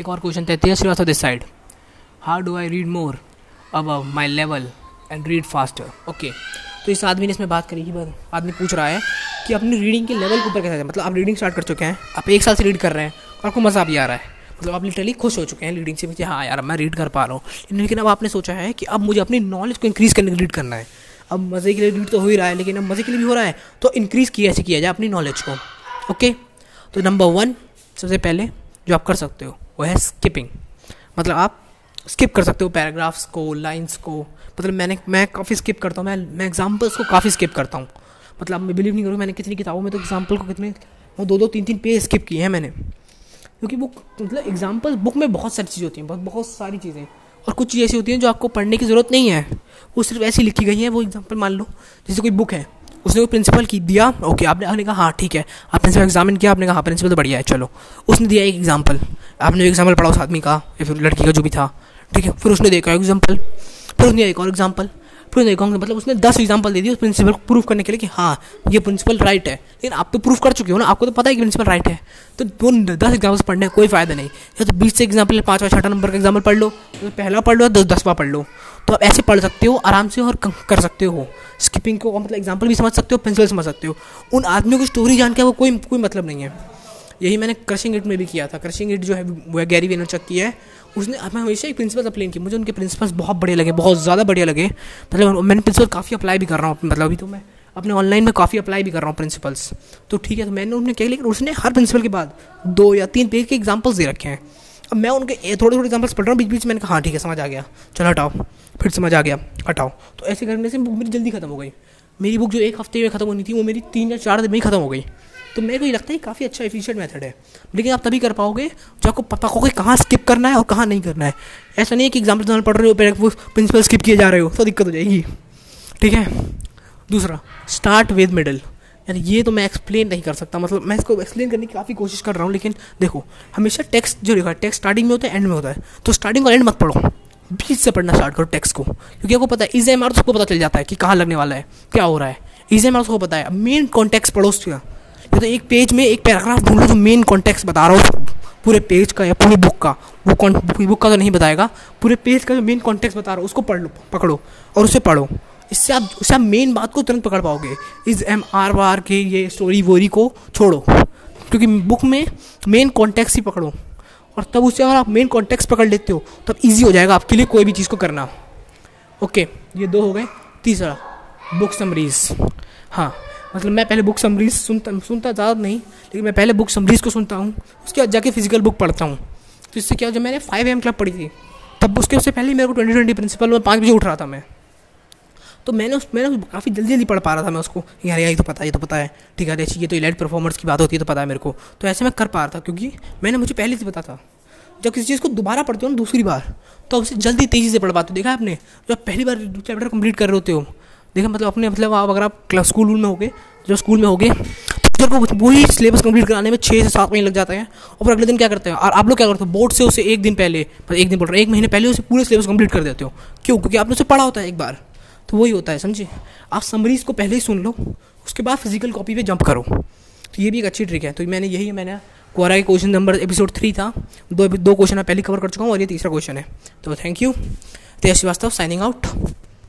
एक और question Tej Srivastava this side how do I read more up my level and read faster okay तो इस आदमी ने इसमें बात करी कि आदमी पूछ रहा है कि अपनी रीडिंग के लेवल के ऊपर कैसे मतलब आप रीडिंग स्टार्ट कर चुके हैं, आप एक साल से रीड कर रहे हैं और आपको मज़ा भी आ रहा है। मतलब आप लिटरली खुश हो चुके हैं रीडिंग से मुझे हाँ यार, मैं रीड कर पा रहा हूँ। लेकिन अब आपने सोचा है कि अब मुझे अपनी नॉलेज को इंक्रीज़ करने के रीड करना है। अब मज़े के लिए रीड तो हो ही रहा है, लेकिन अब मज़े के लिए भी हो रहा है तो इंक्रीज़ किया ऐसे किया जाए अपनी नॉलेज को। ओके तो नंबर वन सबसे पहले जो आप कर सकते हो वो है स्किपिंग मतलब आप स्किप कर सकते हो पैराग्राफ्स को लाइंस को. मतलब मैंने, मैं काफ़ी स्किप करता हूँ. मैं मैं एग्जाम्पल्स को काफ़ी स्किप करता हूँ. मतलब मैं बिलीव नहीं करूँ मैंने कितनी किताबों में तो एग्ज़ाम्पल को कितने, वो दो दो, तीन तीन पेज स्किप किए हैं मैंने. क्योंकि बुक मतलब एग्ज़ाम्पल बुक में बहुत सारी चीज़ें होती हैं, बहुत बहुत सारी चीज़ें. और कुछ चीज़ें ऐसी होती हैं जो आपको पढ़ने की ज़रूरत नहीं है. वो सिर्फ़ ऐसी लिखी गई है, वो एग्ज़ाम्पल मान लो. जैसे कोई बुक है. उसने कोई प्रिंसिपल की दिया ओके आपने आपने कहा हाँ ठीक है। आप प्रिंसिपल एग्जामिन किया, आपने कहा हाँ प्रिंसिपल तो बढ़िया है, चलो। उसने दिया एक एग्ज़ाम्पल आपने एग्ज़ाम्पल पढ़ा, उस आदमी का, या फिर लड़की का, जो भी था। ठीक है, फिर उसने देखा एग्ज़ाम्पल फिर उसने एक और एग्ज़ाम्पल नहीं कहूँगा मतलब उसने दस एग्ज़ाम्पल दे दी उस प्रिंसिपल को प्रूफ करने के लिए कि हाँ ये प्रिंसिपल राइट है। लेकिन आप तो प्रूफ कर चुके हो ना, आपको तो पता है कि प्रिंसिपल राइट है। तो वो दस एग्जाम्पल्स पढ़ने का कोई फ़ायदा नहीं। या तो बीस से एग्ज़ाम्पल पाँचवा, छठा नंबर का एग्ज़ाम्पल पढ़ लो तो पहला पढ़ लो दस दसवा पढ़ लो। तो आप ऐसे पढ़ सकते हो, आराम से और कर सकते हो। स्किपिंग को मतलब एग्ज़ाम्पल भी समझ सकते हो प्रिंसिपल समझ सकते हो। उन आदमियों की स्टोरी जान के वो कोई कोई मतलब नहीं है। यही मैंने क्रशिंग इट में भी किया था। क्रशिंग इट जो है वह गैरी वेनरचक की है। उसने मैं हमेशा एक प्रिंसिपल अप्लेन की मुझे उनके प्रिंसिपल्स बहुत बढ़िया लगे, बहुत ज़्यादा बढ़िया लगे। मतलब मैंने प्रिंसिपल काफ़ी अप्लाई भी कर रहा हूँ। मतलब अभी तो मैं अपने ऑनलाइन में काफ़ी अप्लाई भी कर रहा हूँ प्रिंसिपल्स तो ठीक है तो मैंने उन्हें क्या लेकिन उसने हर प्रिंसिपल के बाद दो या तीन पेज के एग्जाम्पल्स दे रखे हैं। अब मैं उनके थोड़े थोड़े एग्जाम्पल्स पढ़ रहा हूँ बीच बीच मैंने कहा हाँ ठीक है, समझ आ गया। चलो हटाओ। फिर समझ आ गया। हटाओ। तो ऐसे करने से बुक मेरी जल्दी खत्म हो गई। मेरी बुक जो एक हफ़्ते में खत्म होनी थी, वो मेरी तीन या चार दिन में ही खत्म हो गई। तो मेरे को ये लगता है काफ़ी अच्छा एफिशिएंट मेथड है। लेकिन आप तभी कर पाओगे जो आपको पता हो कि कहाँ स्किप करना है और कहाँ नहीं करना है। ऐसा नहीं है कि एग्ज़ाम्पल जहाँ पढ़ रहे हो, पहले प्रिंसिपल स्किप किए जा रहे हो तो दिक्कत हो जाएगी। ठीक है? दूसरा स्टार्ट विद मिडल यानी ये तो मैं एक्सप्लेन नहीं कर सकता। मतलब मैं इसको एक्सप्लेन करने की काफ़ी कोशिश कर रहा हूँ, लेकिन देखो, हमेशा टेक्स्ट जो लिखा है टेक्स्ट स्टार्टिंग में होता है एंड में होता है। तो स्टार्टिंग और एंड मत पढ़ो। बीच से पढ़ना स्टार्ट करो टेक्स्ट को। क्योंकि आपको पता है इज़ एम आर उसको पता चल जाता है कि कहाँ लगने वाला है, क्या हो रहा है। इज़ एम आर उसको पता है। मेन कॉन्टेक्स्ट पढ़ो उसका तो एक पेज में एक पैराग्राफ ढूंढ लो जो मेन कॉन्टेक्स्ट बता रहा हो। पूरे पेज का या पूरी बुक का। वो पूरी बुक का तो नहीं बताएगा। पूरे पेज का जो मेन कॉन्टेक्स्ट बता रहा हो, उसको पढ़ लो, पकड़ो और उसे पढ़ो। इससे आप उससे आप मेन बात को तुरंत पकड़ पाओगे। इस एम आर वार के ये स्टोरी वोरी को छोड़ो। क्योंकि बुक में मेन कॉन्टेक्स्ट ही पकड़ो। और तब उससे अगर आप मेन कॉन्टेक्स्ट पकड़ लेते हो, तब ईजी हो जाएगा आपके लिए कोई भी चीज़ को करना। ओके ये दो हो गए। तीसरा बुक समरीज हाँ मतलब मैं पहले बुक समरीज सुनता सुनता ज़्यादा नहीं, लेकिन मैं पहले बुक समरीज को सुनता हूँ, उसके बाद जाके फ़िज़िकल बुक पढ़ता हूँ। तो इससे क्या जब मैंने फाइव एम क्लब पढ़ी थी, तब उसके उससे पहले मेरे को ट्वेंटी ट्वेंटी प्रिंसिपल में पाँच बजे उठ रहा था मैं। तो मैंने उस मैंने काफ़ी जल्दी जल्दी पढ़ पा रहा था मैं उसको यार ये तो पता है, ये तो पता है। ठीक है अच्छी ये तो इलाइट परफॉर्मेंस की बात होती है तो पता है मेरे को। तो ऐसे मैं कर पा रहा था, क्योंकि मैंने मुझे पहले से पता था, जब किसी चीज़ को दोबारा पढ़ते हो ना दूसरी बार तो उसे जल्दी तेज़ी से पढ़ पाते हो। देखा आपने? जब पहली बार चैप्टर कंप्लीट कर रहे होते हो देखा मतलब अपने मतलब आप अगर आप क्लास स्कूल वूल में हो गए जो स्कूल में हो गए टीचर को वही सिलेबस कंप्लीट कराने में छः से सात महीने लग जाते हैं। और फिर अगले दिन क्या करते हैं? और आप लोग क्या करते हो? बोर्ड से उसे एक दिन पहले एक दिन बोल रहे हैं, एक महीने पहले उसे पूरे सिलेबस कंप्लीट कर देते हो। क्यों? क्योंकि आपने उसे पढ़ा होता है एक बार। तो वही होता है, समझे? आप समरीज को पहले ही सुन लो, उसके बाद फ़िज़िकल कॉपी पे जंप करो। तो ये भी एक अच्छी ट्रिक है। तो मैंने, यही मैंने कोरा के क्वेश्चन नंबर एपिसोड थ्री था। दो दो क्वेश्चन मैं पहले कवर कर चुका हूँ और ये तीसरा क्वेश्चन है। तो thank you Tej Srivastava signing out